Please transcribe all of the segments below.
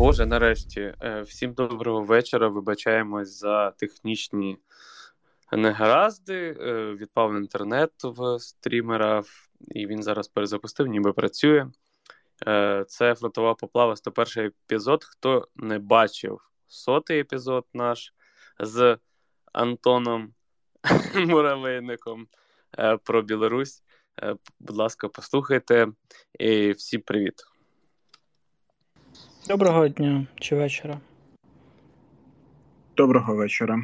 Боже, нарешті. Е, всім доброго вечора. Вибачаємось за технічні негаразди. Е, відпав інтернет в стрімера, і він зараз перезапустив, ніби працює. Е, це фронтова поплава 101 епізод. Хто не бачив сотий епізод наш з Антоном Муравейником про Білорусь. Будь ласка, послухайте. І всім привіт. Доброго дня чи вечора. Доброго вечора.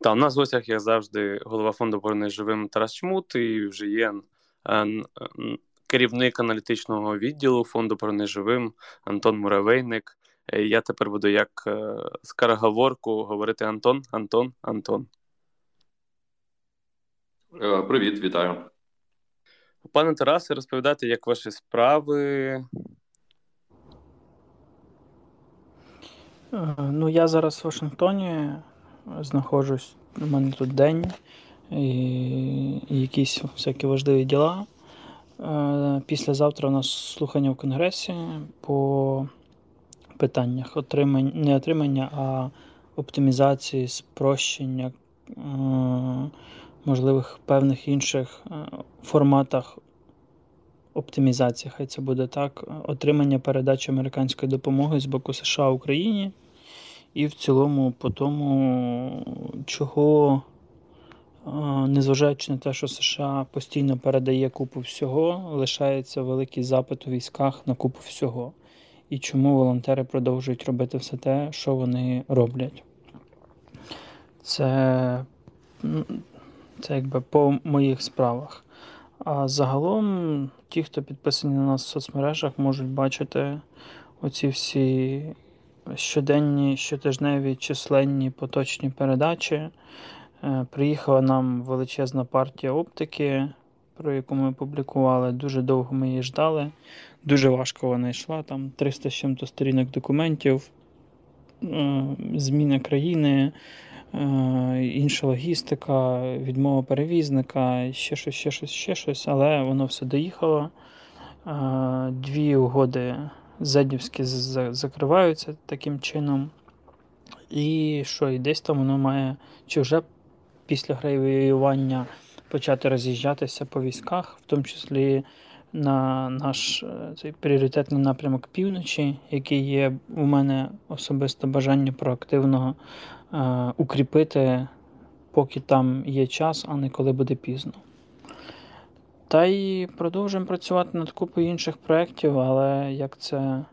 Та у нас в гостях, як завжди, голова фонду оборони живим Тарас Чмут і вже є е, керівник аналітичного відділу фонду оборони живим Антон Муравейник. Е, я тепер буду як е, скороговорку говорити Антон, Антон, Антон. Привіт, вітаю. Пане Тарасе, розповідайте, як ваші справи, Е, ну, я зараз в Вашингтоні знаходжусь, у мене тут день і, якісь всякі важливі діла. Е, післязавтра у нас слухання в Конгресі по питаннях отримання, не отримання, а оптимізації, спрощення е, можливих певних інших форматах оптимізації, хай це буде так, отримання передачі американської допомоги з боку США Україні. І в цілому, по тому, чого, незважаючи на те, що США постійно передає купу всього, лишається великий запит у військах на купу всього. І чому волонтери продовжують робити все те, що вони роблять. Це це якби по моїх справах. А загалом, ті, хто підписані на нас в соцмережах, можуть бачити оці всі щоденні, щотижневі численні поточні передачі. Е, приїхала нам величезна партія оптики, про яку ми публікували. Дуже довго ми її ждали. Дуже важко вона йшла. Там 300 з чим-то сторінок документів, е, зміна країни, інша логістика, відмова перевізника, ще щось, ще щось, ще щось, але воно все доїхало. Дві угоди зедівські закриваються таким чином. І що, і десь там воно має, чи вже після гравіювання почати роз'їжджатися по військах, в тому числі на наш е, цей пріоритетний напрямок півночі, який є у мене особисте бажання проактивного е, укріпити, поки там є час, а не коли буде пізно. Та й продовжуємо працювати над купою інших проєктів, але як це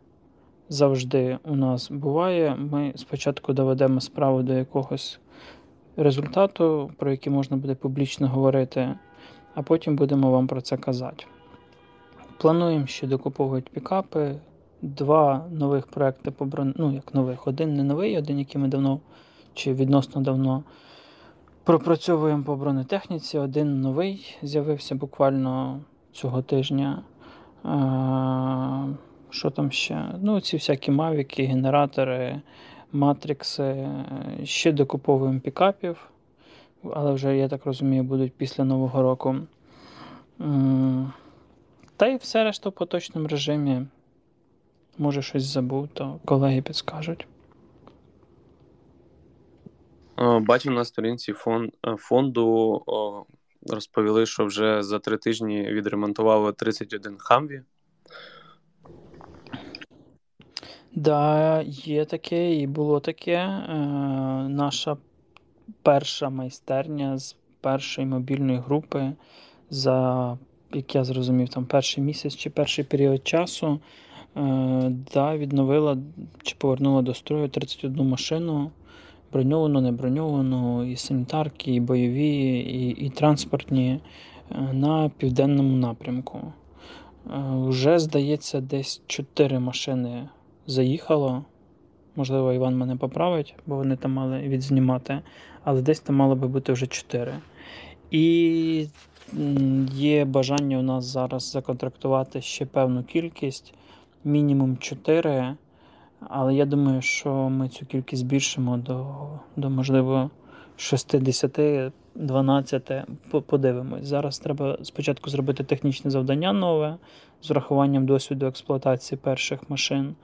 завжди у нас буває, ми спочатку доведемо справу до якогось результату, про який можна буде публічно говорити, а потім будемо вам про це казати. Плануємо ще докуповувати пікапи, два нових проекти по ну як нових, один не новий, один, який ми давно чи відносно давно. Пропрацьовуємо по бронетехніці. Один новий з'явився буквально цього тижня. Що там ще? Ну, ці всякі мавіки, генератори, матрикси. Ще докуповуємо пікапів, але вже, я так розумію, будуть після Нового року. Та й все решта в поточному режимі. Може, щось забув, то колеги підскажуть. Бачив на сторінці е, фонду розповіли, що вже за три тижні відремонтували 31 хамві. Да, є таке і було таке. Е, Наша перша майстерня з першої мобільної групи за, як я зрозумів, там перший місяць чи перший період часу е, да, відновила чи повернула до строю 31 машину броньовану, не броньовану, і санітарки, і бойові, і, і транспортні е, на південному напрямку. Вже, здається, десь 4 машини заїхало. Можливо, Іван мене поправить, бо вони там мали відзнімати, але десь там мало би бути вже 4. І є бажання у нас зараз законтрактувати ще певну кількість, мінімум 4. Але я думаю, що ми цю кількість збільшимо до, до можливо, 60, 12. Подивимось. Зараз треба спочатку зробити технічне завдання нове з врахуванням досвіду експлуатації перших машин.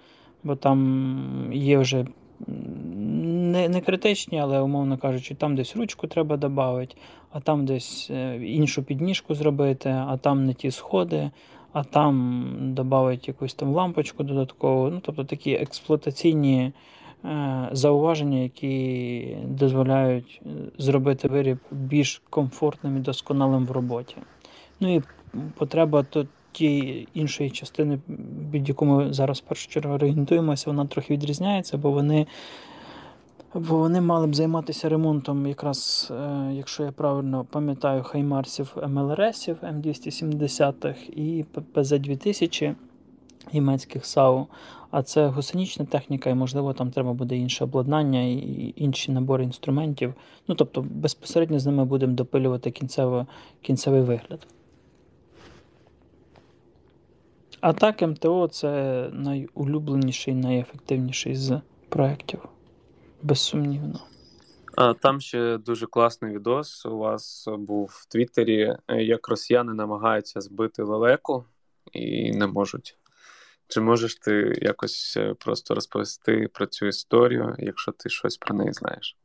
бо там є вже не не критичні, але, умовно кажучи, там десь ручку треба додати, а там десь е, іншу підніжку зробити, а там не ті сходи, а там додати якусь там лампочку додаткову. Ну, Тобто такі експлуатаційні е, зауваження, які дозволяють е, зробити виріб більш комфортним і досконалим в роботі. Ну і потреба тут ті іншої частини, від яку ми зараз в першу чергу орієнтуємося, вона трохи відрізняється, бо вони бо вони мали б займатися ремонтом, якраз, е, якщо я правильно пам'ятаю, хаймарсів МЛРСів М270 і ПЗ-2000 німецьких САУ. А це гусенічна техніка, і, можливо, там треба буде інше обладнання і інші набори інструментів. Ну, тобто, безпосередньо з ними будемо допилювати кінцево, кінцевий вигляд. А так, МТО це найулюбленіший, найефективніший з проєктів. Безсумнівно. Там ще дуже класний відос. У вас був в Твіттері, як росіяни намагаються збити лелеку і не можуть. Чи можеш ти якось е, просто розповісти про цю історію, якщо ти щось про неї знаєш?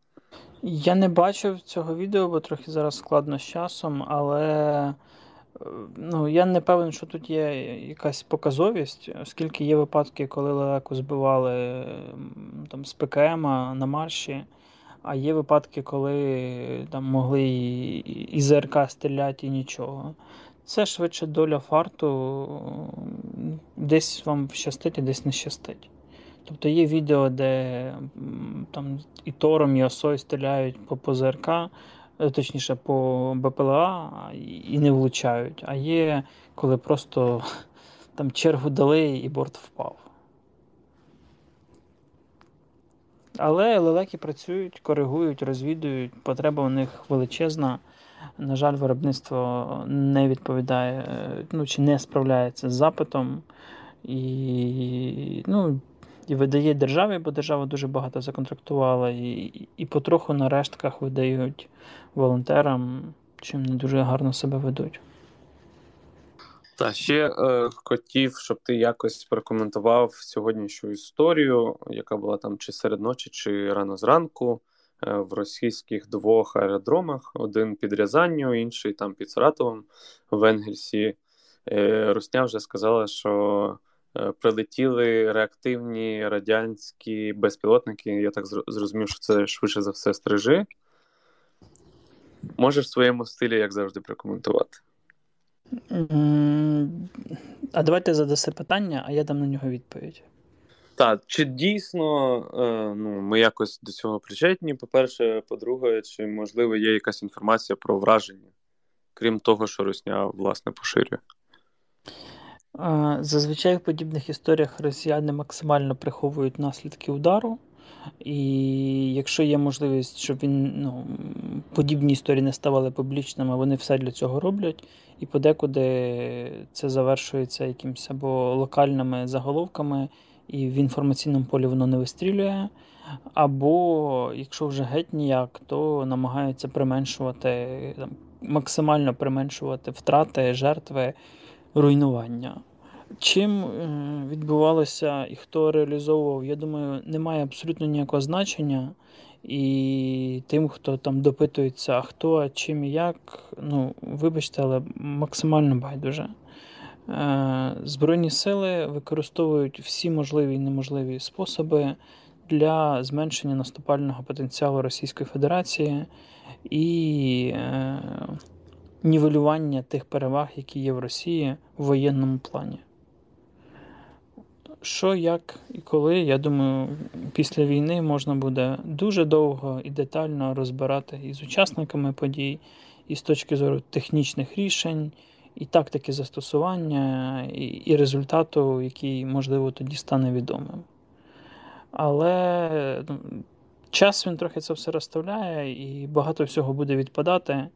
Я не бачив цього відео, бо трохи зараз складно з часом, але Ну, Я не певен, що тут є якась показовість, оскільки є випадки, коли лелеку збивали там, з ПКМ на марші, а є випадки, коли там могли і ЗРК стріляти і нічого. Це швидше доля фарту, десь вам щастить, а десь не щастить. Тобто є відео, де там і Тором, і осой стріляють по, ЗРК, точніше, по БПЛА і не влучають, а є, коли просто там чергу дали і борт впав. Але лелеки працюють, коригують, розвідують, потреба у них величезна. На жаль, виробництво не відповідає ну, чи не справляється з запитом. І ну, і видає державі, бо держава дуже багато законтрактувала, і і потроху на рештках видають волонтерам, чим не дуже гарно себе ведуть. Та ще е, хотів, щоб ти якось прокоментував сьогоднішню історію, яка була там чи серед ночі, чи рано зранку е, в російських двох аеродромах: один під Рязанню, інший там під Саратовом в Енгельсі. Е, Русня вже сказала, що прилетіли реактивні радянські безпілотники. Я так зрозумів, що це швидше за все стрижи. Можеш в своєму стилі, як завжди, прокоментувати? А давайте задаси питання, а я дам на нього відповідь. Так, чи дійсно е, ну, ми якось до цього причетні? По-перше, по-друге, чи можливо є якась інформація про враження, крім того, що Русня власне поширює? Зазвичай в подібних історіях росіяни максимально приховують наслідки удару, і якщо є можливість, щоб він ну, подібні історії не ставали публічними, вони все для цього роблять. І подекуди це завершується якимось або локальними заголовками, і в інформаційному полі воно не вистрілює. Або, якщо вже геть ніяк, то намагаються применшувати, там, максимально применшувати втрати, жертви руйнування. Чим е, відбувалося і хто реалізовував, я думаю, немає абсолютно ніякого значення. І тим, хто там допитується, хто, чим і як, ну, вибачте, але максимально байдуже. Е, Збройні сили використовують всі можливі і неможливі способи для зменшення наступального потенціалу Російської Федерації і е, нівелювання тих переваг, які є в Росії в воєнному плані. Що, як і коли, я думаю, після війни можна буде дуже довго і детально розбирати і з учасниками подій, і з точки зору технічних рішень, і тактики застосування, і, і результату, який, можливо, тоді стане відомим. Але ну, час він трохи це все розставляє, і багато всього буде відпадати.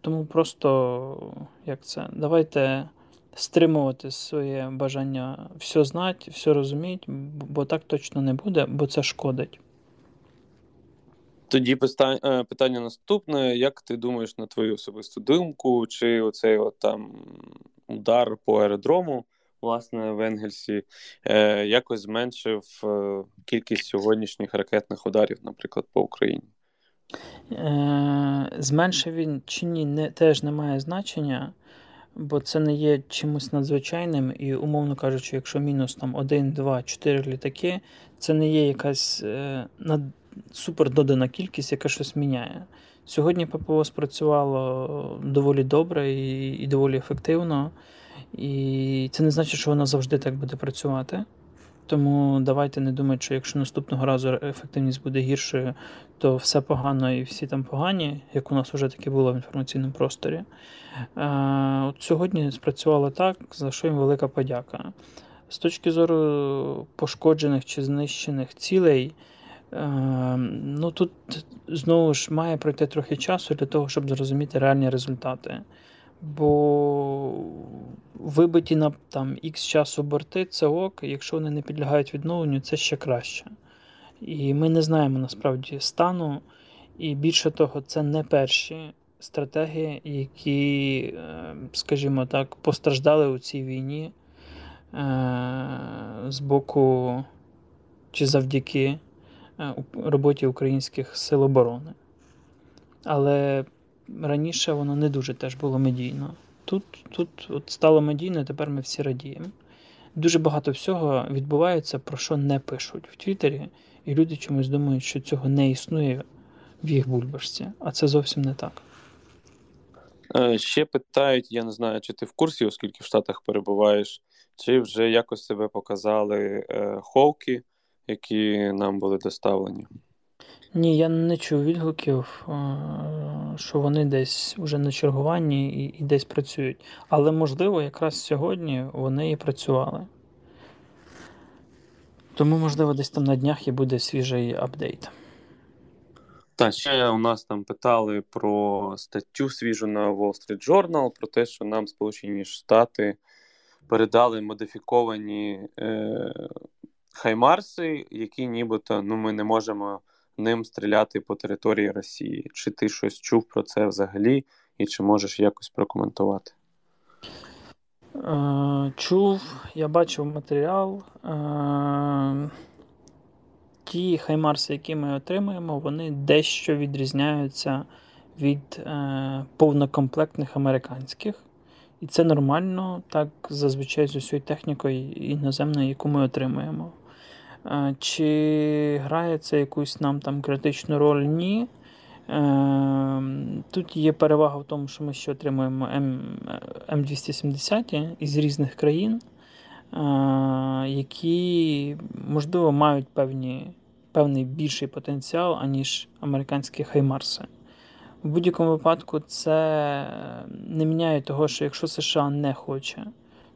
Тому просто як це, давайте стримувати своє бажання все знати, все розуміти, бо так точно не буде, бо це шкодить. Тоді е, питання наступне: як ти думаєш на твою особисту думку, чи оцей от там удар по аеродрому власне, в Енгельсі, е, якось зменшив е, кількість сьогоднішніх ракетних ударів, наприклад, по Україні? Е, Зменшив він чи ні, не, теж не має значення, бо це не є чимось надзвичайним, і, умовно кажучи, якщо мінус там 1, 2, 4 літаки, це не є якась е, над, супер додана кількість, яка щось міняє. Сьогодні ППО спрацювало доволі добре і, і доволі ефективно. І це не значить, що вона завжди так буде працювати. Тому давайте не думати, що якщо наступного разу ефективність буде гіршою, то все погано і всі там погані, як у нас вже таке було в інформаційному просторі. Е, от Сьогодні спрацювало так, за що їм велика подяка. З точки зору пошкоджених чи знищених цілей, е, ну тут знову ж має пройти трохи часу для того, щоб зрозуміти реальні результати. Бо вибиті на там X часу борти це ок, якщо вони не підлягають відновленню, це ще краще. І ми не знаємо насправді стану. І більше того, це не перші стратегії, які, е, скажімо так, постраждали у цій війні е, з боку чи завдяки е, роботі українських сил оборони. Але раніше воно не дуже теж було медійно. Тут тут от стало медійно, тепер ми всі радіємо. Дуже багато всього відбувається, про що не пишуть в Твіттері, і люди чомусь думають, що цього не існує в їх бульбашці, а це зовсім не так. Е, ще питають, я не знаю, чи ти в курсі, оскільки в Штатах перебуваєш, чи вже якось себе показали е, холки, які нам були доставлені. Ні, я не чув відгуків, що вони десь вже на чергуванні і, і десь працюють. Але, можливо, якраз сьогодні вони і працювали. Тому, можливо, десь там на днях і буде свіжий апдейт. Так, ще у нас там питали про статтю свіжу на Wall Street Journal, про те, що нам Сполучені Штати передали модифіковані е, хаймарси, які нібито ну, ми не можемо ним стріляти по території Росії. Чи ти щось чув про це взагалі, і чи можеш якось прокоментувати? Е, чув, я бачив матеріал. Е, ті хаймарси, які ми отримуємо, вони дещо відрізняються від е, повнокомплектних американських. І це нормально, так зазвичай з усією технікою іноземною, яку ми отримуємо. Чи грає це якусь нам там критичну роль? Ні. Ем, тут є перевага в тому, що ми ще отримуємо М270 із різних країн, які, можливо, мають певні, певний більший потенціал, аніж американські хаймарси. В будь-якому випадку це не міняє того, що якщо США не хоче,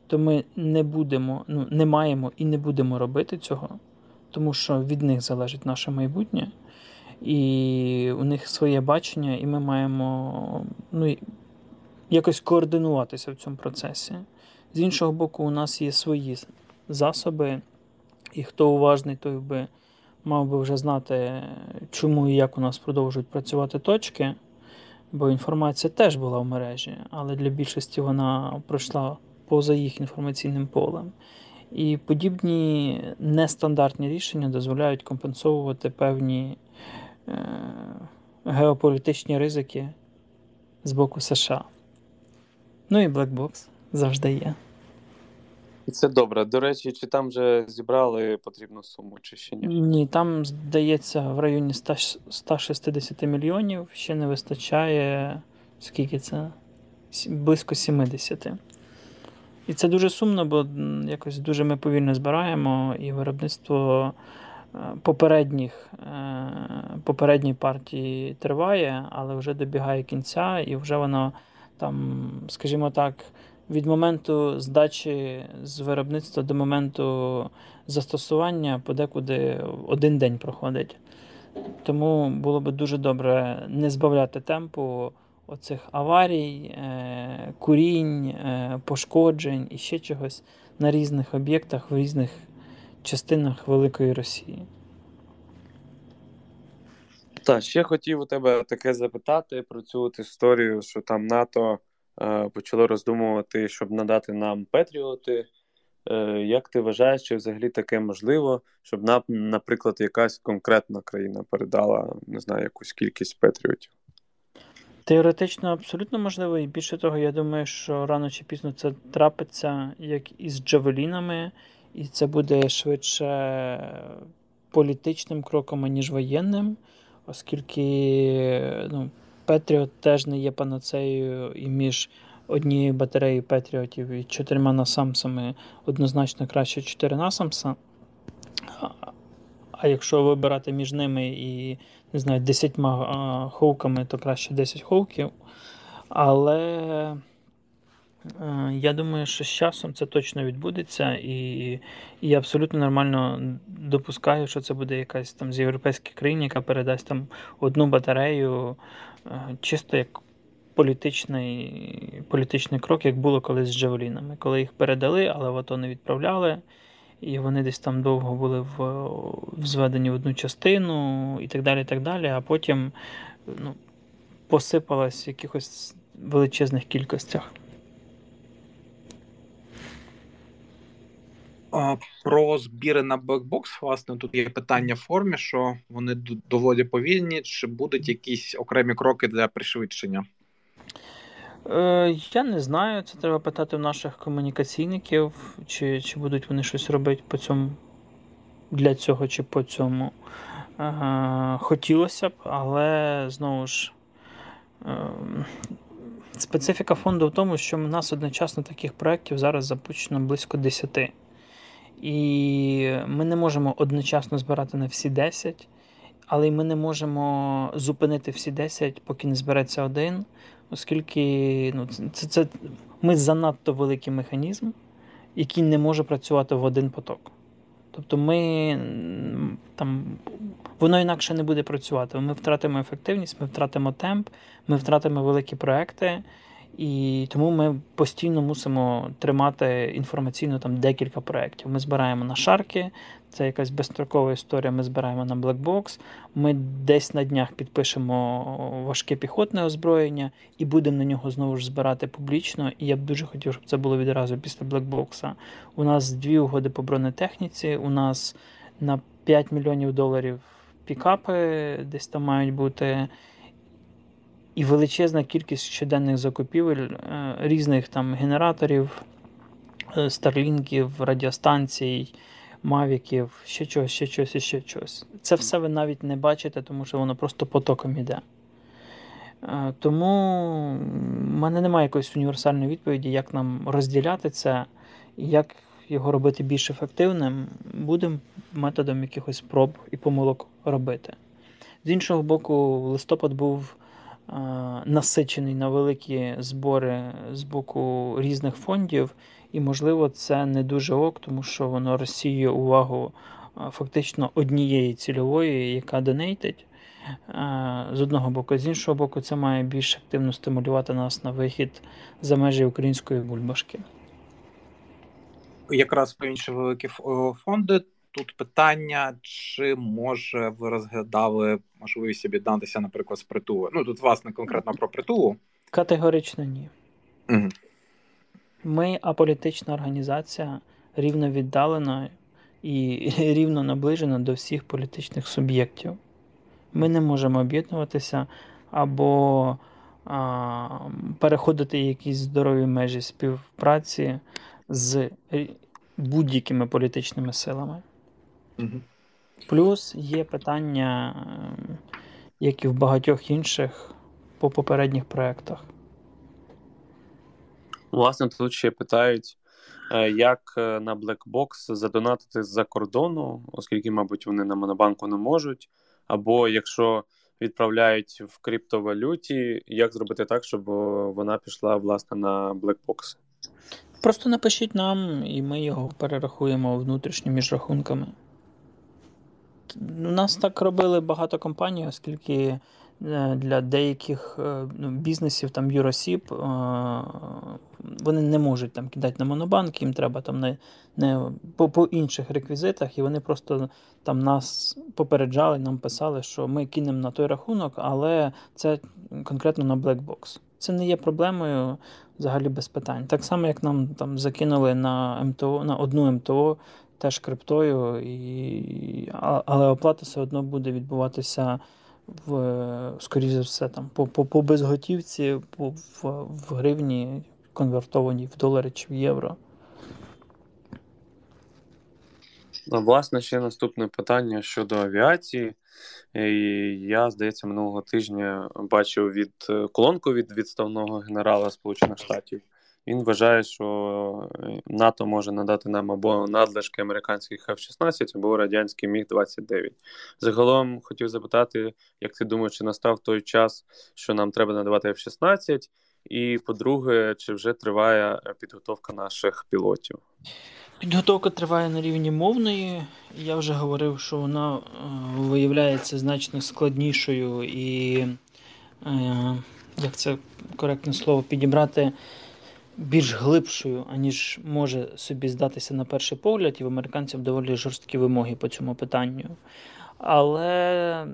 то ми не будемо, ну, не маємо і не будемо робити цього тому що від них залежить наше майбутнє, і у них своє бачення, і ми маємо ну, якось координуватися в цьому процесі. З іншого боку, у нас є свої засоби, і хто уважний, той би мав би вже знати, чому і як у нас продовжують працювати точки. Бо інформація теж була в мережі, але для більшості вона пройшла поза їх інформаційним полем. І подібні нестандартні рішення дозволяють компенсовувати певні е, геополітичні ризики з боку США. Ну і Blackbox завжди є. Це добре. До речі, чи там вже зібрали потрібну суму, чи ще ні? Ні, там, здається, в районі 100, 160 мільйонів ще не вистачає. Скільки це? Близько 70. І це дуже сумно, бо якось дуже ми повільно збираємо, і виробництво е, попередніх, е, попередньої партії триває, але вже добігає кінця, і вже воно там, скажімо так, від моменту здачі з виробництва до моменту застосування подекуди один день проходить. Тому було би дуже добре не збавляти темпу оцих аварій, е, курінь, е, пошкоджень і ще чогось на різних об'єктах в різних частинах Великої Росії. Так, ще хотів у тебе таке запитати про цю от історію, що там НАТО е, почало роздумувати, щоб надати нам Петріоти. Як ти вважаєш, чи взагалі таке можливо, щоб нам, наприклад, якась конкретна країна передала не знаю, якусь кількість патріотів? Теоретично абсолютно можливо, і більше того, я думаю, що рано чи пізно це трапиться як із Джавелінами, і це буде швидше політичним кроком, аніж воєнним, оскільки ну, Петріот теж не є панацеєю і між однією батареєю Петріотів і чотирма насамсами однозначно краще чотири насамса. А якщо вибирати між ними і не знаю, десятьма хоуками, то краще 10 хоуків. Але е, я думаю, що з часом це точно відбудеться, і і я абсолютно нормально допускаю, що це буде якась там з європейських країн, яка передасть там одну батарею, е, чисто як політичний політичний крок, як було колись з Джавелінами, коли їх передали, але в АТО не відправляли. І вони десь там довго були в, в зведені в одну частину і так далі. і так далі, А потім ну, посипалась в якихось величезних кількостях. Про збіри на бекбокс, власне, тут є питання в формі, що вони доволі повільні, чи будуть якісь окремі кроки для пришвидшення? Е, Я не знаю. Це треба питати в наших комунікаційників, чи чи будуть вони щось робити по цьому для цього чи по цьому. Хотілося б, але знову ж. Е, Специфіка фонду в тому, що в нас одночасно таких проєктів зараз запущено близько 10. І ми не можемо одночасно збирати на всі 10, але й ми не можемо зупинити всі 10, поки не збереться один оскільки ну, це, це, ми занадто великий механізм, який не може працювати в один поток. Тобто ми там воно інакше не буде працювати. Ми втратимо ефективність, ми втратимо темп, ми втратимо великі проекти. І тому ми постійно мусимо тримати інформаційно там декілька проєктів. Ми збираємо на шарки, це якась безстрокова історія. Ми збираємо на блекбокс. Ми десь на днях підпишемо важке піхотне озброєння і будемо на нього знову ж збирати публічно. І я б дуже хотів, щоб це було відразу після блекбокса. У нас дві угоди по бронетехніці. У нас на 5 мільйонів доларів пікапи десь там мають бути і величезна кількість щоденних закупівель е, різних там генераторів, е, старлінків, радіостанцій, мавіків, ще чогось, ще чогось і ще чогось. Це все ви навіть не бачите, тому що воно просто потоком іде. Е, тому в мене немає якоїсь універсальної відповіді, як нам розділяти це як його робити більш ефективним, будемо методом якихось проб і помилок робити. З іншого боку, листопад був насичений на великі збори з боку різних фондів, і, можливо, це не дуже ок, тому що воно розсіює увагу фактично однієї цільової, яка донейтить. З одного боку, з іншого боку, це має більш активно стимулювати нас на вихід за межі української бульбашки. Якраз про інші великі фонди тут питання, чи може ви розглядали можливість об'єднатися, наприклад, з притулу? Ну тут, власне, конкретно про притулу. Категорично ні. Угу. Ми аполітична організація рівно віддалена і рівно наближена до всіх політичних суб'єктів. Ми не можемо об'єднуватися або а, переходити якісь здорові межі співпраці з будь-якими політичними силами. Плюс є питання, ем, як і в багатьох інших по попередніх проєктах. Власне, тут ще питають, е, як е, на Blackbox задонатити з-за кордону, оскільки, мабуть, вони на Монобанку не можуть. Або якщо відправляють в криптовалюті, як зробити так, щоб вона пішла власне на Blackbox? Просто напишіть нам, і ми його перерахуємо внутрішньо між рахунками. У нас так робили багато компаній, оскільки е, для деяких е, ну, бізнесів, там Юросіб, е, вони не можуть там кидати на монобанк, їм треба там не, не по, по інших реквізитах, і вони просто там нас попереджали, нам писали, що ми кинемо на той рахунок, але це конкретно на Blackbox. Це не є проблемою взагалі без питань. Так само, як нам там закинули на МТО на одну МТО теж криптою, і, але оплата все одно буде відбуватися в, скоріше за все, там, по по, по безготівці, по, в, в гривні, конвертованій в долари чи в євро. Ну, власне, ще наступне питання щодо авіації. І Я, здається, минулого тижня бачив від колонку від відставного генерала Сполучених Штатів. Він вважає, що е, НАТО може надати нам або надлишки американських F-16, або радянський Міг 29 Загалом хотів запитати, як ти думаєш, чи настав той час, що нам треба надавати F-16, і по-друге, чи вже триває підготовка наших пілотів? Підготовка триває на рівні мовної. Я вже говорив, що вона е, виявляється значно складнішою і, е, як це коректне слово, підібрати більш глибшою, аніж може собі здатися на перший погляд, і в американців доволі жорсткі вимоги по цьому питанню. Але,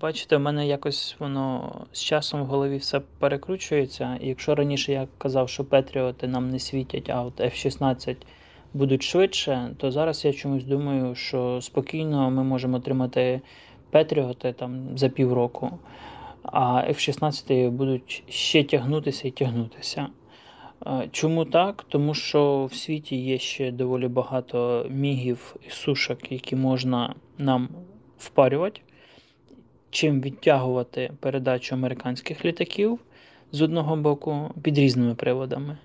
бачите, в мене якось воно з часом в голові все перекручується. І якщо раніше я казав, що Петріоти нам не світять, а от F-16 будуть швидше, то зараз я чомусь думаю, що спокійно ми можемо отримати Петріоти там за півроку а F-16 будуть ще тягнутися і тягнутися. Чому так? Тому що в світі є ще доволі багато мігів і сушок, які можна нам впарювати, чим відтягувати передачу американських літаків з одного боку під різними приводами,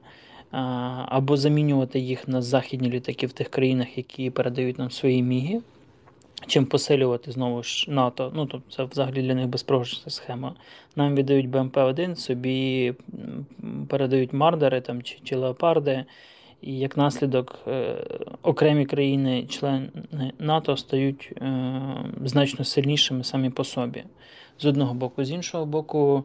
або замінювати їх на західні літаки в тих країнах, які передають нам свої міги чим посилювати знову ж НАТО. Ну, тобто це взагалі для них безпрограшна схема. Нам віддають БМП-1, собі передають мардери там, чи, чи леопарди. І як наслідок е, окремі країни-члени НАТО стають е, значно сильнішими самі по собі. З одного боку, з іншого боку,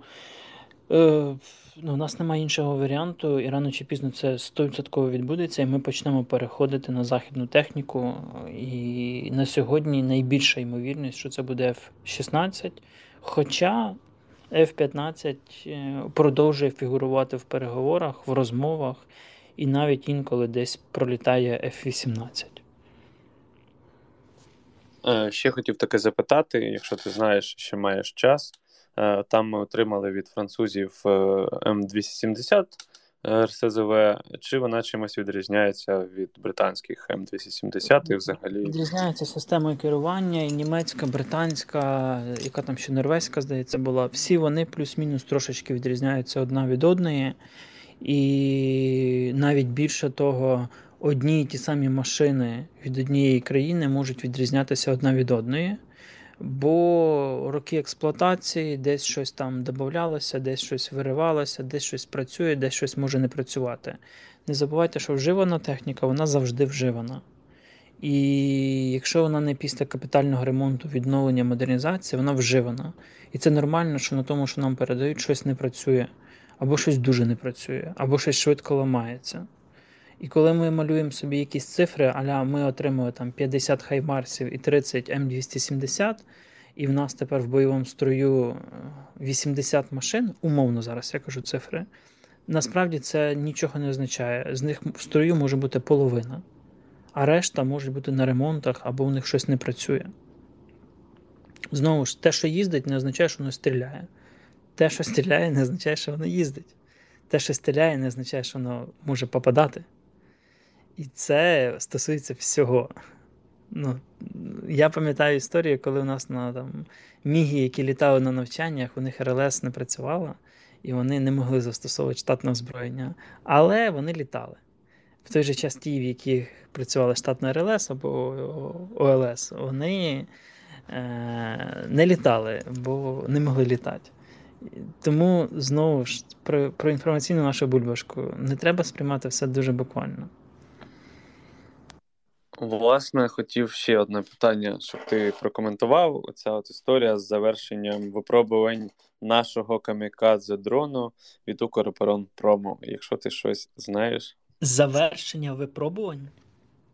е, ну, у нас немає іншого варіанту, і рано чи пізно це 100% відбудеться, і ми почнемо переходити на західну техніку. І на сьогодні найбільша ймовірність, що це буде F-16. Хоча F-15 е, продовжує фігурувати в переговорах, в розмовах, і навіть інколи десь пролітає F-18. Е, ще хотів таке запитати, якщо ти знаєш, що маєш час. Е, там ми отримали від французів е, М270 е, РСЗВ, чи вона чимось відрізняється від британських М270 і взагалі? Відрізняється системою керування, і німецька, британська, яка там ще норвезька, здається, була. Всі вони плюс-мінус трошечки відрізняються одна від одної. І навіть більше того, одні і ті самі машини від однієї країни можуть відрізнятися одна від одної бо роки експлуатації десь щось там додавалося, десь щось виривалося, десь щось працює, десь щось може не працювати. Не забувайте, що вживана техніка, вона завжди вживана. І якщо вона не після капітального ремонту, відновлення модернізації, вона вживана. І це нормально, що на тому, що нам передають, щось не працює, або щось дуже не працює, або щось швидко ламається. І коли ми малюємо собі якісь цифри, аля ми отримуємо там 50 хаймарсів і 30 М270, і в нас тепер в бойовому строю 80 е, машин, умовно зараз я кажу цифри, насправді це нічого не означає. З них в строю може бути половина, а решта може бути на ремонтах або у них щось не працює. Знову ж, те, що їздить, не означає, що воно стріляє. Те, що стріляє, не означає, що воно їздить. Те, що стріляє, не означає, що воно може попадати. І це стосується всього. Ну, Я пам'ятаю історію, коли у нас на там, мігі, які літали на навчаннях, у них РЛС не працювала, і вони не могли застосовувати штатне озброєння. Але вони літали. В той же час ті, в яких працювала штатна РЛС або ОЛС, вони е, не літали, бо не могли літати. Тому знову ж про, про інформаційну нашу бульбашку не треба сприймати все дуже буквально. Власне, хотів ще одне питання, щоб ти прокоментував. Оця от історія з завершенням випробувань нашого камікадзе дрону від Укроборонпрому. Якщо ти щось знаєш, завершення випробувань?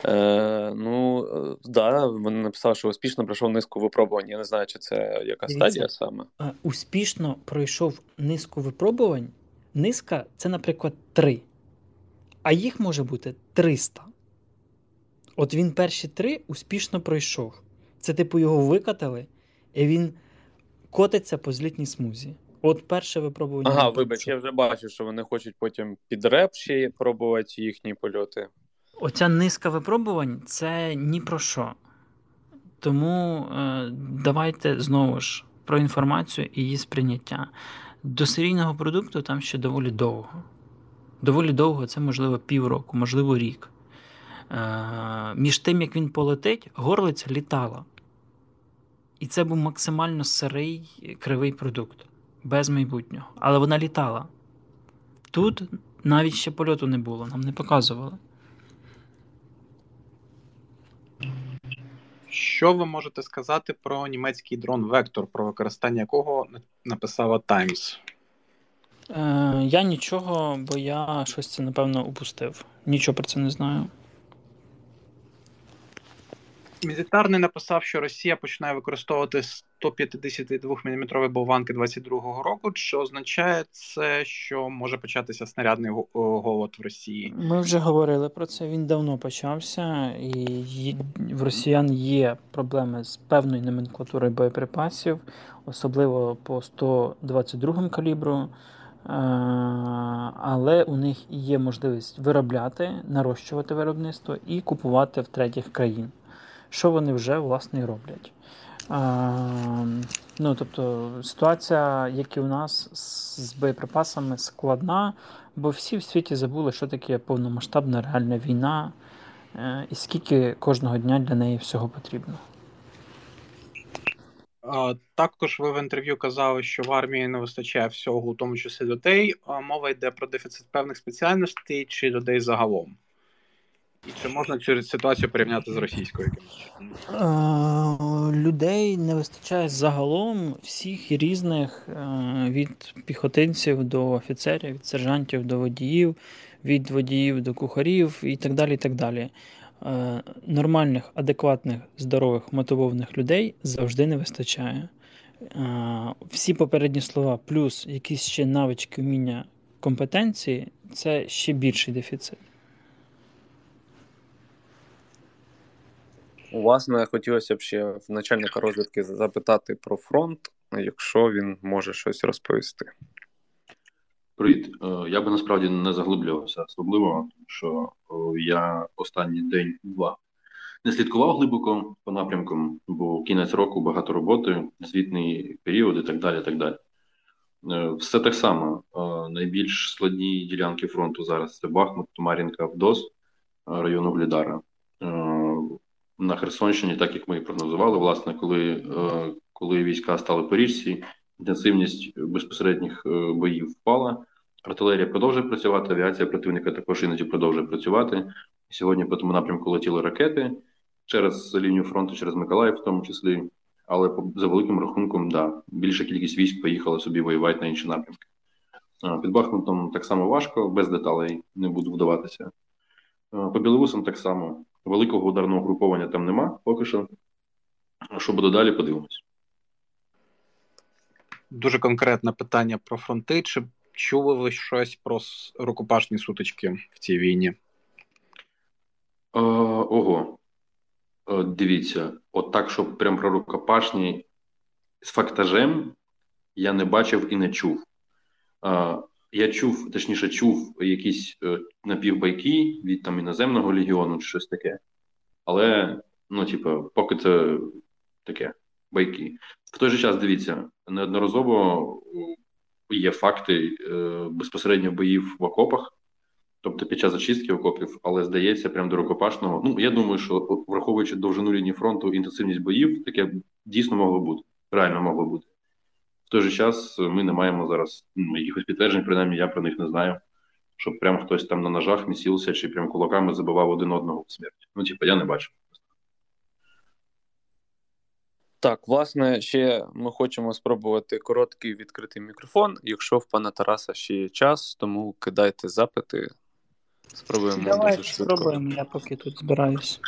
Е, Ну, е, да, вони написали, що успішно пройшов низку випробувань. Я не знаю, чи це яка Дивіться. стадія саме. Е, Успішно пройшов низку випробувань. Низка це, наприклад, 3. А їх може бути 300. От він перші три успішно пройшов. Це, типу, його викатали, і він котиться по злітній смузі. От перше випробування. Ага, вибач, я вже бачу, що вони хочуть потім під реп ще пробувати їхні польоти. Оця низка випробувань це ні про що. Тому е, давайте знову ж про інформацію і її сприйняття. До серійного продукту там ще доволі довго. Доволі довго, це можливо півроку, можливо, рік. Е, між тим, як він полетить, горлиця літала. І це був максимально сирий кривий продукт, без майбутнього. Але вона літала. Тут навіть ще польоту не було, нам не показували. Що ви можете сказати про німецький дрон Вектор, про використання якого написала Times? Е, я нічого, бо я щось це напевно упустив. Нічого про це не знаю. Мілітарний написав, що Росія починає використовувати 152 мм болванки 22-го року. Чи означає це, що може початися снарядний голод в Росії? Ми вже говорили про це. Він давно почався, і в росіян є проблеми з певною номенклатурою боєприпасів, особливо по 122 калібру. Е, Але у них є можливість виробляти, нарощувати виробництво і купувати в третіх країн, що вони вже власне і роблять. Ну, тобто ситуація, як і у нас, з боєприпасами складна, бо всі в світі забули, що таке повномасштабна реальна війна, е, і скільки кожного дня для неї всього потрібно. Також ви в інтерв'ю казали, що в армії не вистачає всього, у тому числі людей. Мова йде про дефіцит певних спеціальностей чи людей загалом. І чи можна цю ситуацію порівняти з російською? Е, Людей не вистачає загалом всіх різних е, від піхотинців до офіцерів, від сержантів до водіїв, від водіїв до кухарів і так далі. І так далі. Е, Нормальних, адекватних, здорових, мотивованих людей завжди не вистачає. Всі попередні слова, плюс якісь ще навички, вміння, компетенції це ще більший дефіцит. Власне, хотілося б ще в начальника розвідки запитати про фронт, якщо він може щось розповісти. Привіт. Е, Я би насправді не заглиблювався особливо, тому що я останній день-два не слідкував глибоко по напрямкам, бо кінець року багато роботи, звітний період і так далі. так далі. Е, Все так само. Е, Найбільш складні ділянки фронту зараз це Бахмут, Тумарінка, Вдос, е, район Углідара. На Херсонщині, так як ми і прогнозували, власне, коли, е, коли війська стали по річці, інтенсивність безпосередніх е, боїв впала. Артилерія продовжує працювати, авіація противника також іноді продовжує працювати. Сьогодні по тому напрямку летіли ракети через лінію фронту, через Миколаїв, в тому числі. Але за великим рахунком, да, більша кількість військ поїхала собі воювати на інші напрямки. Під Бахмутом так само важко, без деталей не буду вдаватися. По Білорусам так само. Великого ударного груповання там нема поки що. Що буде далі, подивимось. Дуже конкретне питання про фронти. Чи чули ви щось про рукопашні сутички в цій війні? Е, ого. Е, дивіться, от так, щоб прям про рукопашні з фактажем я не бачив і не чув. Е, я чув, точніше, чув якісь е, напівбайки від там іноземного легіону чи щось таке. Але, ну, типу, поки це таке байки. В той же час дивіться, неодноразово є факти е, безпосередньо боїв в окопах. Тобто під час зачистки окопів, але здається, прям до рукопашного. Ну я думаю, що враховуючи довжину лінії фронту, інтенсивність боїв, таке дійсно могло бути. Реально могло бути. Той же час ми не маємо зараз ну, якихось підтверджень, принаймні я про них не знаю. Щоб прям хтось там на ножах місівся чи прям кулаками забивав один одного в смерть. Ну, типу, я не бачу. Так, власне, ще ми хочемо спробувати короткий відкритий мікрофон. Якщо в пана Тараса ще є час, тому кидайте запити. Спробуємо Давайте дуже швидко. спробуємо, я поки тут збираюсь.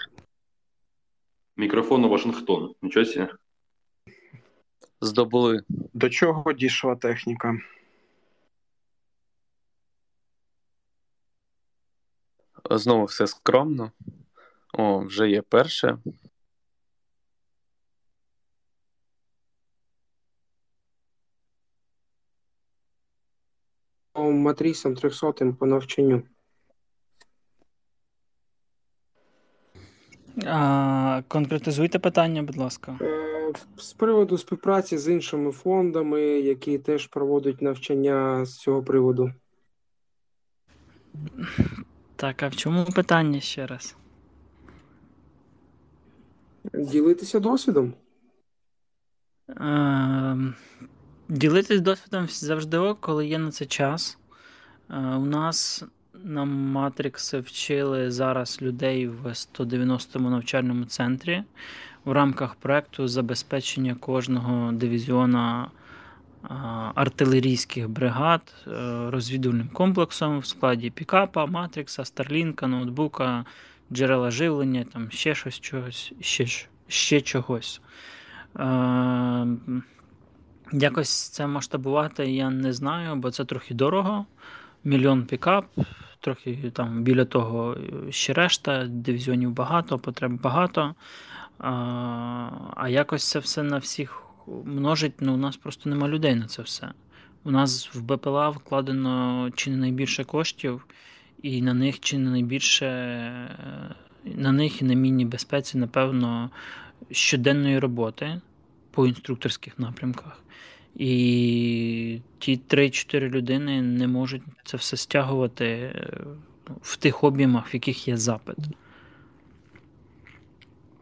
Мікрофон у Вашингтон. Нічого себе. Здобули. До чого дійшла техніка? Знову все скромно. О, вже є перше. По матрісам 300 по навчанню. А, конкретизуйте питання, будь ласка. Е, З приводу співпраці з іншими фондами, які теж проводять навчання з цього приводу. Так, а в чому питання ще раз? Ділитися досвідом. Ем, Ділитись досвідом завжди коли є на це час. Е, У нас на Matrix вчили зараз людей в 190-му навчальному центрі в рамках проекту забезпечення кожного дивізіона артилерійських бригад е, розвідувальним комплексом в складі пікапа, Матрикса, Старлінка, ноутбука, джерела живлення, там ще щось, чогось, ще, ще чогось. Е, Якось це масштабувати я не знаю, бо це трохи дорого. Мільйон пікап, трохи там біля того е, ще решта, дивізіонів багато, потреб багато. А, а якось це все на всіх множить, ну у нас просто нема людей на це все. У нас в БПЛА вкладено чи не найбільше коштів, і на них чи не найбільше е, на них і на мінній безпеці, напевно, щоденної роботи по інструкторських напрямках. І ті 3-4 людини не можуть це все стягувати е, в тих об'ємах, в яких є запит.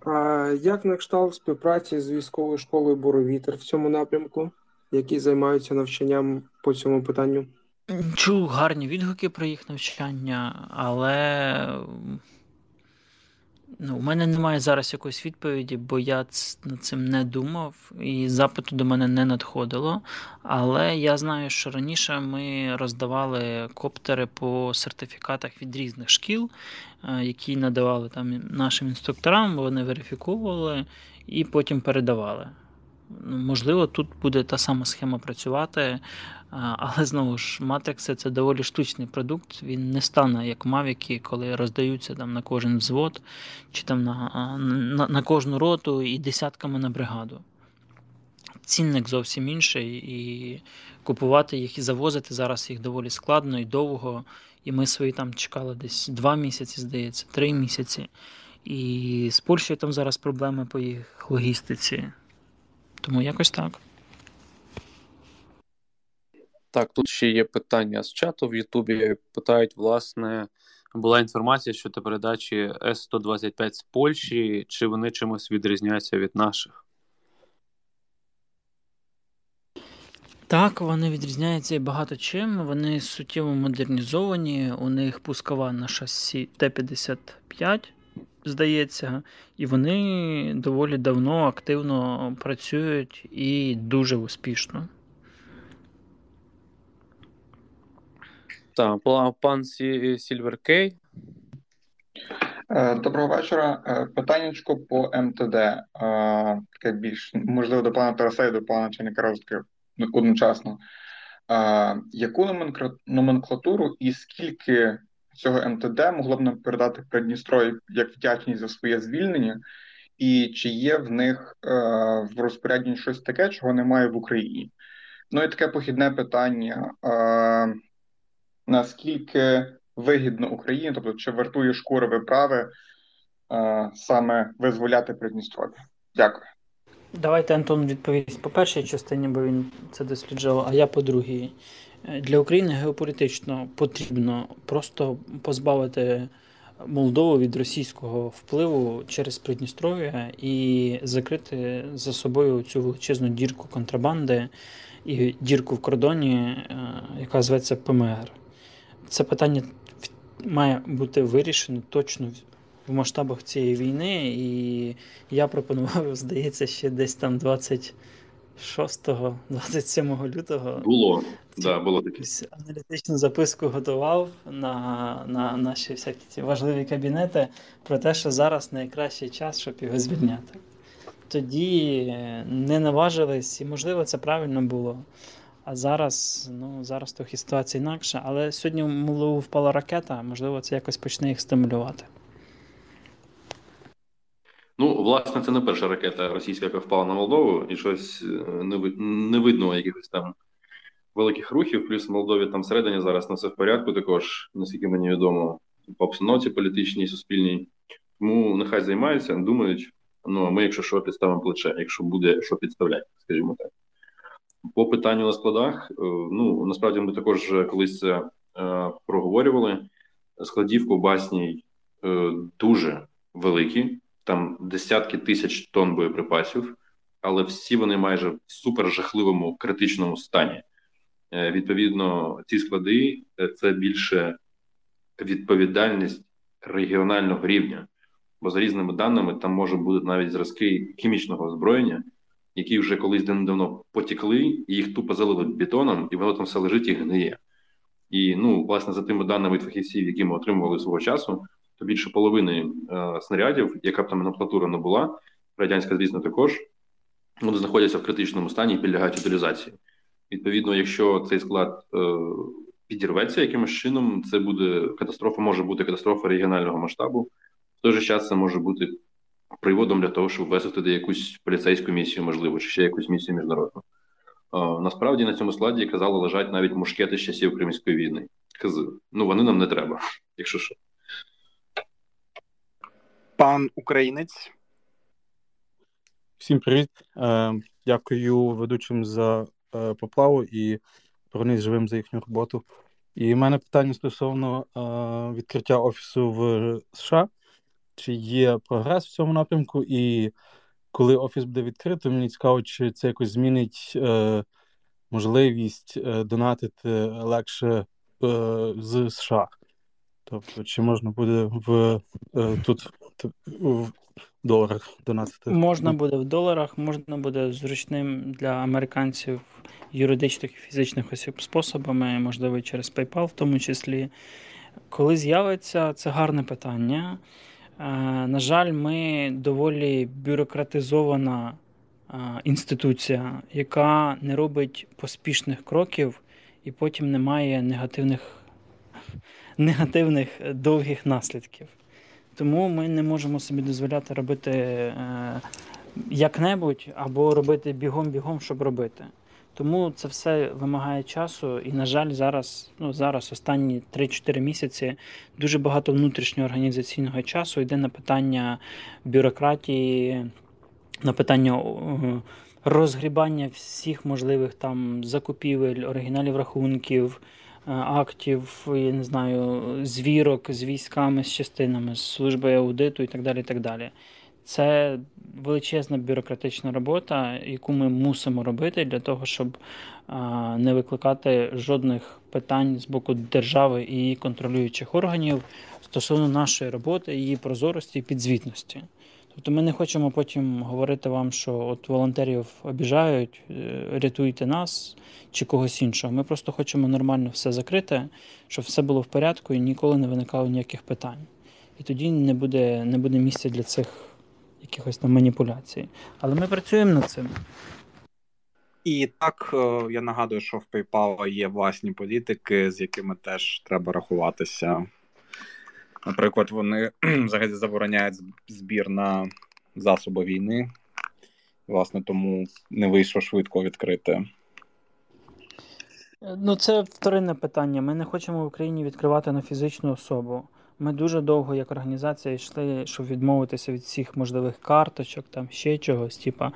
А як на кшталт співпраці з військовою школою Боровітер в цьому напрямку, які займаються навчанням по цьому питанню? Чув гарні відгуки про їх навчання, але ну, у мене немає зараз якоїсь відповіді, бо я над цим не думав і запиту до мене не надходило. Але я знаю, що раніше ми роздавали коптери по сертифікатах від різних шкіл, е, які надавали там нашим інструкторам, вони верифіковували і потім передавали. Ну, Можливо, тут буде та сама схема працювати, але знову ж, Matrix це доволі штучний продукт. Він не стане як Mavic, коли роздаються там на кожен взвод чи там на, на, на кожну роту і десятками на бригаду. Цінник зовсім інший, і купувати їх і завозити зараз їх доволі складно і довго. І ми свої там чекали десь два місяці, здається, три місяці. І з Польщею там зараз проблеми по їх логістиці. Тому якось так. Так, тут ще є питання з чату в Ютубі. Питають, власне, була інформація щодо передачі С-125 з Польщі, чи вони чимось відрізняються від наших? Так, вони відрізняються і багато чим. Вони суттєво модернізовані. У них пускова на шасі Т-55, здається, і вони доволі давно активно працюють і дуже успішно. Так, пан Сі- Сільвер Кей. Е, Доброго вечора. Е, Питаннячко по МТД. Е, Таке більш можливо до пана Тараса і до пана начальника розвідки одночасно. Яку номенклатуру і скільки цього МТД могло б нам передати Придністров'я як вдячність за своє звільнення? І чи є в них е, в розпорядженні щось таке, чого немає в Україні? Ну і таке похідне питання. Е, Наскільки вигідно Україні, тобто чи вартує шкури виправи е, саме визволяти Придністров'я? Дякую. Давайте Антон відповість по першій частині, бо він це досліджував, а я по другій. Для України геополітично потрібно просто позбавити Молдову від російського впливу через Придністров'я і закрити за собою цю величезну дірку контрабанди і дірку в кордоні, е, яка зветься ПМР. Це питання має бути вирішено точно в- масштабах цієї війни, і я пропонував, здається, ще десь там 6-27 лютого було да, було таке. аналітичну записку готував на на наші всякі ці важливі кабінети про те, що зараз найкращий час, щоб його звільняти. Тоді не наважились, і, можливо, це правильно було. А зараз ну, зараз трохи ситуація інакша. Але сьогодні Молдову впала ракета, можливо, це якось почне їх стимулювати. Ну, власне, це не перша ракета російська, яка впала на Молдову, і щось е, не не видно якихось там великих рухів. Плюс в Молдові там всередині зараз на все в порядку, також, наскільки мені відомо, по обстановці політичній, суспільній. Тому нехай займаються, думають. Ну а ми, якщо що, підставимо плече, якщо буде що підставляти, скажімо так. По питанню на складах, е, ну насправді ми також колись це е, проговорювали. Складів ковбасній е, дуже великі там десятки тисяч тонн боєприпасів, але всі вони майже в супер жахливому критичному стані. Е, відповідно, ці склади е, це більше відповідальність регіонального рівня, бо за різними даними там може бути навіть зразки хімічного озброєння, які вже колись давно потікли, і їх тупо залили бетоном, і воно там все лежить і гниє. І ну, власне, за тими даними фахівців, які ми отримували свого часу, то більше половини е, снарядів, яка б там номенклатура не була, радянська, звісно, також вони знаходяться в критичному стані і підлягають утилізації. Відповідно, якщо цей склад е, підірветься якимось чином, це буде катастрофа, може бути катастрофа регіонального масштабу. В той же час це може бути приводом для того, щоб ввести туди якусь поліцейську місію, можливо, чи ще якусь місію міжнародну. Е, насправді на цьому складі казали, лежать навіть мушкети з часів Кримської війни. Кази. Ну вони нам не треба, якщо що. Пан українець. Всім привіт. Е, Дякую ведучим за е, поплаву і бронись живим за їхню роботу. І в мене питання стосовно е, відкриття офісу в США. Чи є прогрес в цьому напрямку? І коли офіс буде відкрито, мені цікаво, чи це якось змінить можливість донатити легше з США. Тобто, чи можна буде в тут в доларах донатити? Можна буде в доларах, можна буде зручним для американців юридичних і фізичних осіб способами, можливо, через PayPal в тому числі. Коли з'явиться, це гарне питання. Е, на жаль, ми доволі бюрократизована е, інституція, яка не робить поспішних кроків і потім не має негативних негативних довгих наслідків. Тому ми не можемо собі дозволяти робити е, як-небудь або робити бігом-бігом, щоб робити. Тому це все вимагає часу, і, на жаль, зараз, ну зараз, останні 3-4 місяці, дуже багато внутрішнього організаційного часу йде на питання бюрократії, на питання розгрібання всіх можливих там закупівель, оригіналів рахунків. Е, актів, я не знаю, звірок з військами, з частинами, з службою аудиту і так далі. і так далі. Це величезна бюрократична робота, яку ми мусимо робити для того, щоб не викликати жодних питань з боку держави і її контролюючих органів стосовно нашої роботи, її прозорості і підзвітності. Тобто ми не хочемо потім говорити вам, що от волонтерів обіжають, е, рятуйте нас чи когось іншого. Ми просто хочемо нормально все закрити, щоб все було в порядку і ніколи не виникало ніяких питань. І тоді не буде не буде місця для цих якихось там маніпуляцій. Але ми працюємо над цим. І так е, я нагадую, що в PayPal є власні політики, з якими теж треба рахуватися. Наприклад, вони взагалі забороняють збір на засоби війни. Власне, тому не вийшло швидко відкрити. Ну, це вторинне питання. Ми не хочемо в Україні відкривати на фізичну особу. Ми дуже довго, як організація, йшли, щоб відмовитися від всіх можливих карточок, там ще чогось, типа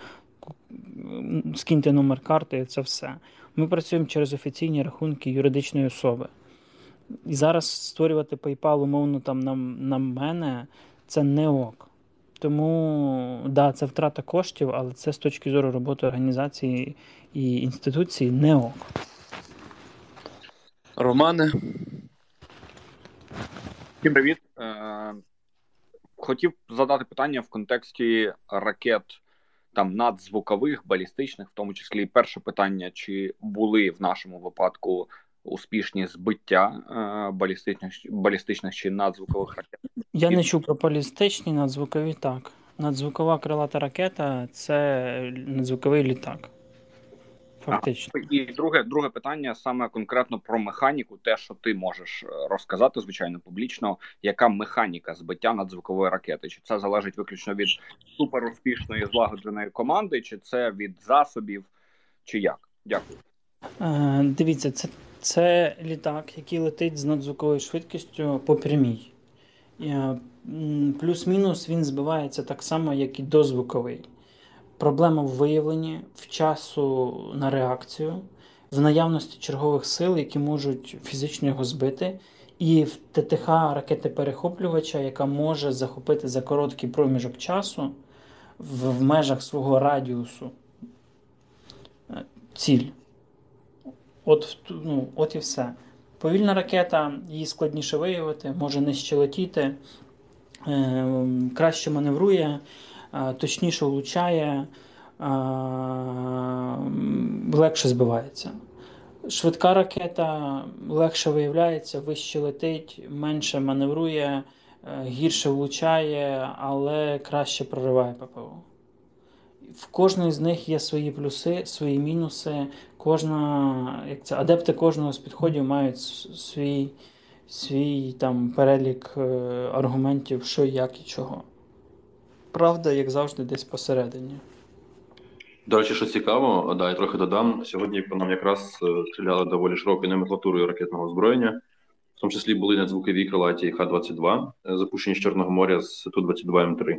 скиньте номер карти, і це все. Ми працюємо через офіційні рахунки юридичної особи. І зараз створювати PayPal, умовно, там на, на мене це не ок. Тому, да, це втрата коштів, але це з точки зору роботи організації і інституції не ок. Романе. Всім привіт. Е, Хотів задати питання в контексті ракет там надзвукових, балістичних, в тому числі перше питання: чи були в нашому випадку успішні збиття е, балістичних балістичних чи надзвукових ракет? Я не чув про балістичні надзвукові так. Надзвукова крилата ракета це надзвуковий літак. Фактично. А, і друге друге питання саме конкретно про механіку, те, що ти можеш е, розказати, звичайно, публічно, яка механіка збиття надзвукової ракети? Чи це залежить виключно від суперуспішної злагодженої команди, чи це від засобів, чи як? Дякую. Е, Дивіться, це це літак, який летить з надзвуковою швидкістю по прямій. Е, плюс-мінус він збивається так само, як і дозвуковий. Проблема в виявленні, в часу на реакцію, в наявності чергових сил, які можуть фізично його збити, і в ТТХ ракети перехоплювача, яка може захопити за короткий проміжок часу в, в межах свого радіусу е, ціль. От ну, от і все. Повільна ракета, її складніше виявити, може нижче летіти, е, краще маневрує, е, точніше влучає, е, легше збивається. Швидка ракета легше виявляється, вище летить, менше маневрує, гірше влучає, але краще прориває ППО. В кожної з них є свої плюси, свої мінуси. Кожна, як це, Адепти кожного з підходів мають свій свій там перелік е, аргументів, що, як і чого. Правда, як завжди, десь посередині. До речі, що цікаво, да, я трохи додам. Сьогодні по нам якраз е, стріляли доволі широкою номенклатурою ракетного озброєння. В тому числі були надзвукові крилаті Х-22, е, запущені з Чорного моря з Ту-22М3.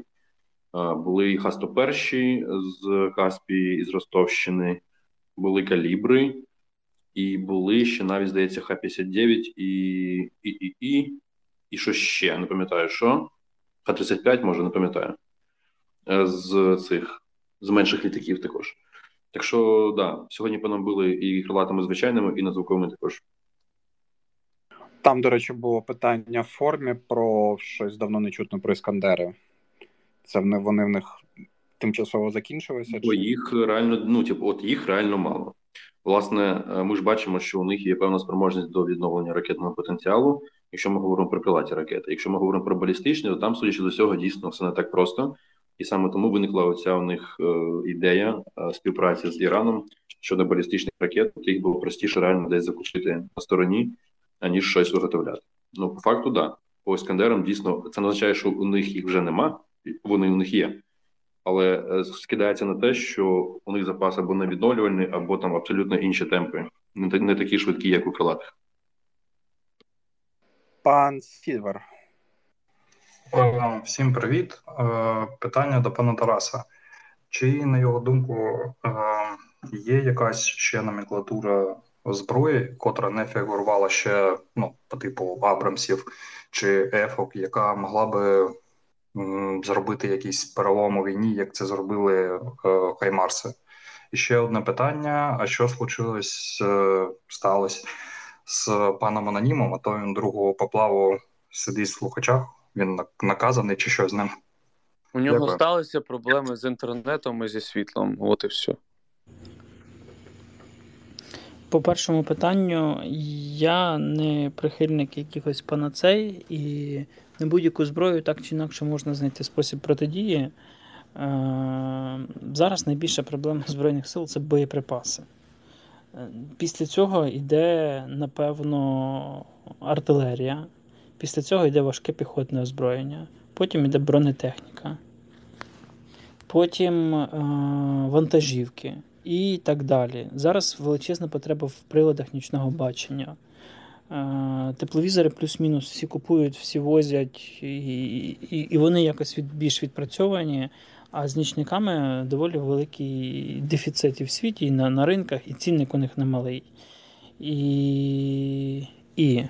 Були Х-101 з Каспії із Ростовщини, були калібри, і були ще навіть, здається, Х-59 і і, і, і, і що ще, не пам'ятаю, що. Х-35, може, не пам'ятаю. Е, з цих з менших літаків також. Так що, да, сьогодні по і крилатими звичайними, і надзвуковими також. Там, до речі, було питання в формі про щось давно не чутно про Іскандери. Це вони в них тимчасово закінчилися? Бо їх реально, ну типу, от їх реально мало. Власне, е, ми ж бачимо, що у них є певна спроможність до відновлення ракетного потенціалу, якщо ми говоримо про крилаті ракети. Якщо ми говоримо про балістичні, то там, судячи до цього, дійсно все не так просто. І саме тому виникла оця у них е, ідея е, співпраці з Іраном щодо балістичних ракет, їх було простіше реально десь закупити на стороні, аніж щось виготовляти. Ну, по факту, да. По Іскандерам дійсно це не означає, що у них їх вже нема, вони у них є але е, скидається на те, що у них запас або невідновлювальний, або там абсолютно інші темпи, не такі швидкі, як у крилатих. Пан Сільвер. Всім привіт. Е, питання до пана Тараса. Чи, на його думку, е, є якась ще номенклатура зброї, котра не фігурувала ще ну, по типу Абрамсів чи Ефок, яка могла би зробити якийсь перелом у війні, як це зробили е, Хаймарси. І ще одне питання: а що случилось, е, сталося з паном Анонімом? А то він другого поплаву сидить в слухачах, він наказаний чи що з ним? У нього Дякую. сталися проблеми з інтернетом і зі світлом. От і все. По першому питанню, я не прихильник якихось панацей і на будь-яку зброю так чи інакше можна знайти спосіб протидії. Е, зараз найбільша проблема Збройних сил це боєприпаси. Е, після цього йде, напевно, артилерія, після цього йде важке піхотне озброєння, потім йде бронетехніка, потім е, вантажівки і так далі. Зараз величезна потреба в приладах нічного бачення. Тепловізори плюс-мінус всі купують, всі возять, і і, і вони якось від, більш відпрацьовані. А з нічниками доволі великий дефіцит і в світі, і на на ринках, і цінник у них немалий. І. і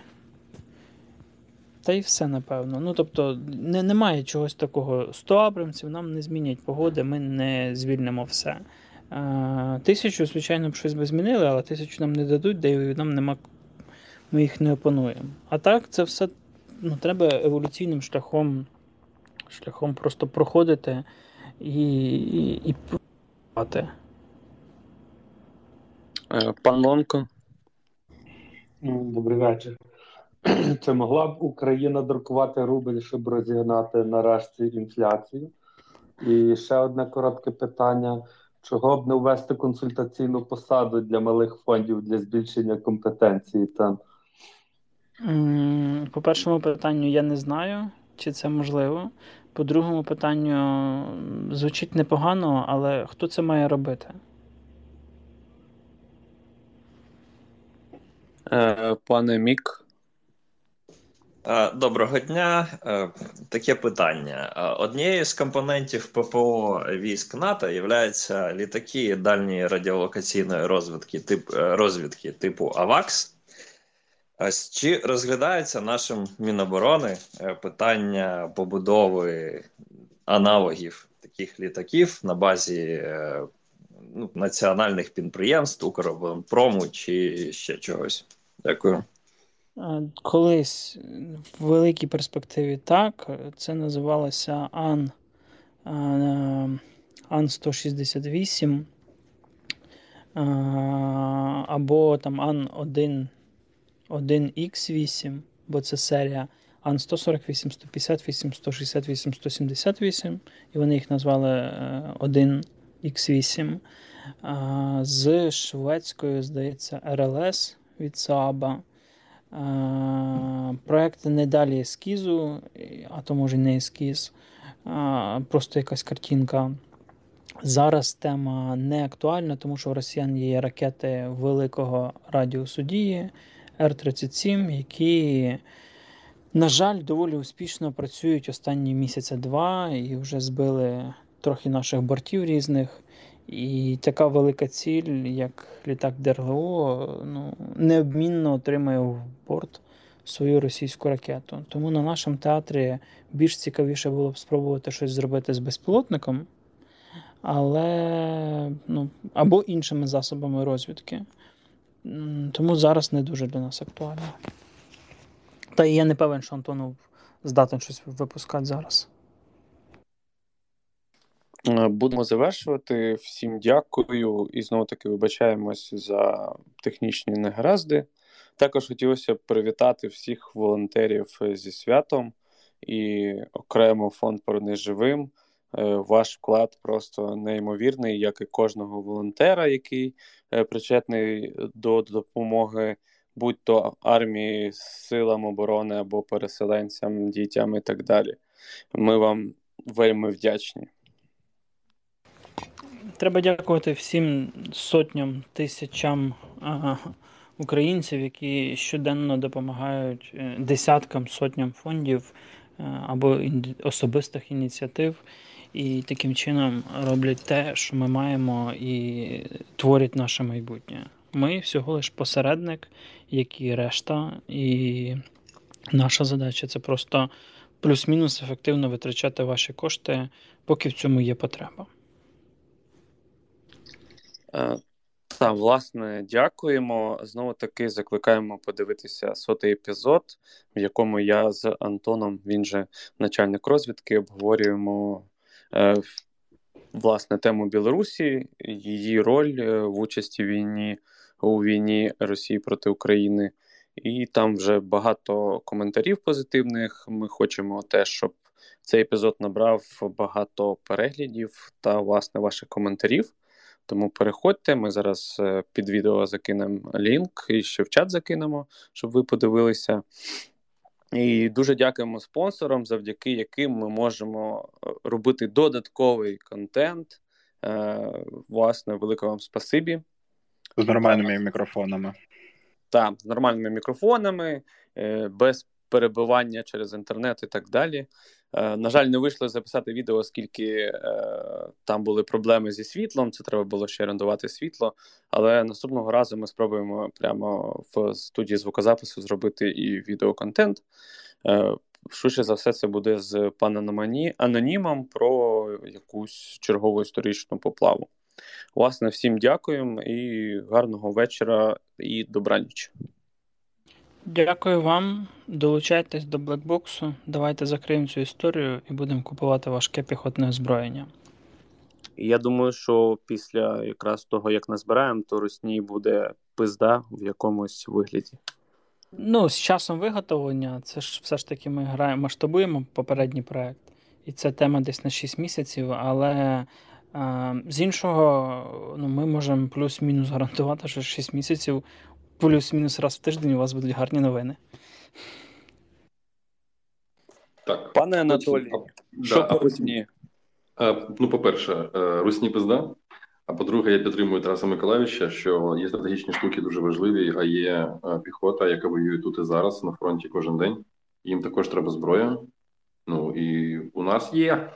та й все, напевно. Ну, тобто, не, немає чогось такого. 100 абрамців нам не змінять погоди, ми не звільнимо все. Тисячу, звичайно, б щось би змінили, але тисячу нам не дадуть, де нам нема ми їх не опануємо. А так, це все ну, треба еволюційним шляхом шляхом просто проходити і, і, друкувати? Е, пан Лонко. Добрий вечір. Чи могла б Україна друкувати рубль, щоб розігнати нарешті інфляцію? І ще одне коротке питання: чого б не ввести консультаційну посаду для малих фондів для збільшення компетенції там? По першому питанню я не знаю, чи це можливо. По другому питанню звучить непогано, але хто це має робити? Е, Пане Мік. Е, доброго дня. Е, таке питання. Однією з компонентів ППО військ НАТО є літаки дальньої радіолокаційної розвідки, тип, розвідки типу АВАКС. Ось чи розглядається нашим Міноборони питання побудови аналогів таких літаків на базі ну, національних підприємств, Укроборонпрому чи ще чогось? Дякую. Колись в великій перспективі так. Це називалося Ан Ан 168 або там Ан 1 1Х8, бо це серія Ан 148, 158, 168, 178, і вони їх назвали 1Х8. З шведською, здається, РЛС від Сааба. Проект не далі ескізу, а то може не ескіз, просто якась картинка. Зараз тема не актуальна, тому що в росіян є ракети великого радіусу дії Р-37, які, на жаль, доволі успішно працюють останні місяця два і вже збили трохи наших бортів різних. І така велика ціль, як літак ДРГО, ну, необмінно отримає в борт свою російську ракету. Тому на нашому театрі більш цікавіше було б спробувати щось зробити з безпілотником, але ну, або іншими засобами розвідки. Тому зараз не дуже для нас актуально. Та і я не певен, що Антонов здатен щось випускати зараз. Е, будемо завершувати. Всім дякую і знову таки вибачаємось за технічні негаразди. Також хотілося б привітати всіх волонтерів зі святом і окремо фонд «Повернись живим. Е, ваш вклад просто неймовірний, як і кожного волонтера, який е, причетний до допомоги, будь-то армії, силам оборони або переселенцям, дітям і так далі. Ми вам вельми вдячні. Треба дякувати всім сотням тисячам українців, які щоденно допомагають е, десяткам сотням фондів або особистих ініціатив і таким чином роблять те, що ми маємо, і творять наше майбутнє. Ми всього лиш посередник, як і решта, і наша задача це просто плюс-мінус ефективно витрачати ваші кошти, поки в цьому є потреба. Е, та, власне, дякуємо. Знову таки закликаємо подивитися сотий епізод, в якому я з Антоном, він же начальник розвідки, обговорюємо власне тему Білорусі, її роль е, в участі війні у війні Росії проти України. І там вже багато коментарів позитивних. Ми хочемо теж, щоб цей епізод набрав багато переглядів та власне ваших коментарів. Тому переходьте. Ми зараз е, під відео закинемо лінк і ще в чат закинемо, щоб ви подивилися. І дуже дякуємо спонсорам, завдяки яким ми можемо е, робити додатковий контент. Е, власне, велике вам спасибі. З нормальними мікрофонами. Так, з нормальними мікрофонами, е, без перебивання через інтернет і так далі. Е, на жаль, не вийшло записати відео, оскільки е, там були проблеми зі світлом. Це треба було ще орендувати світло. Але наступного разу ми спробуємо прямо в студії звукозапису зробити і відеоконтент. Е, швидше за все, це буде з паном анонімом про якусь чергову історичну поплаву. Власне, всім дякуємо і гарного вечора і добраніч. Дякую вам. Долучайтесь до блекбоксу. Давайте закриємо цю історію і будемо купувати важке піхотне озброєння. я думаю, що після якраз того, як назбираємо, то Русні буде пизда в якомусь вигляді. Ну, з часом виготовлення, це ж все ж таки ми граємо, масштабуємо попередній проект, і це тема десь на 6 місяців, але а, з іншого, ну, ми можемо плюс-мінус гарантувати, що 6 місяців, плюс-мінус раз в тиждень у вас будуть гарні новини. Так. Пане Анатолій, що по Русні? Е, Ну, по-перше, е, Русні пизда. А по-друге, я підтримую Тараса Миколаївича, що є стратегічні штуки дуже важливі, а є е, піхота, яка воює тут і зараз на фронті кожен день. Їм також треба зброя. Ну і у нас є.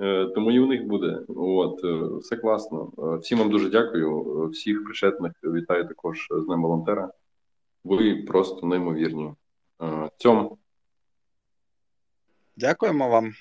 Е, Тому і у них буде. От е, все класно. Е, Всім вам дуже дякую. Всіх причетних вітаю також з ним волонтера. Ви просто неймовірні. Цьому Дякуємо вам.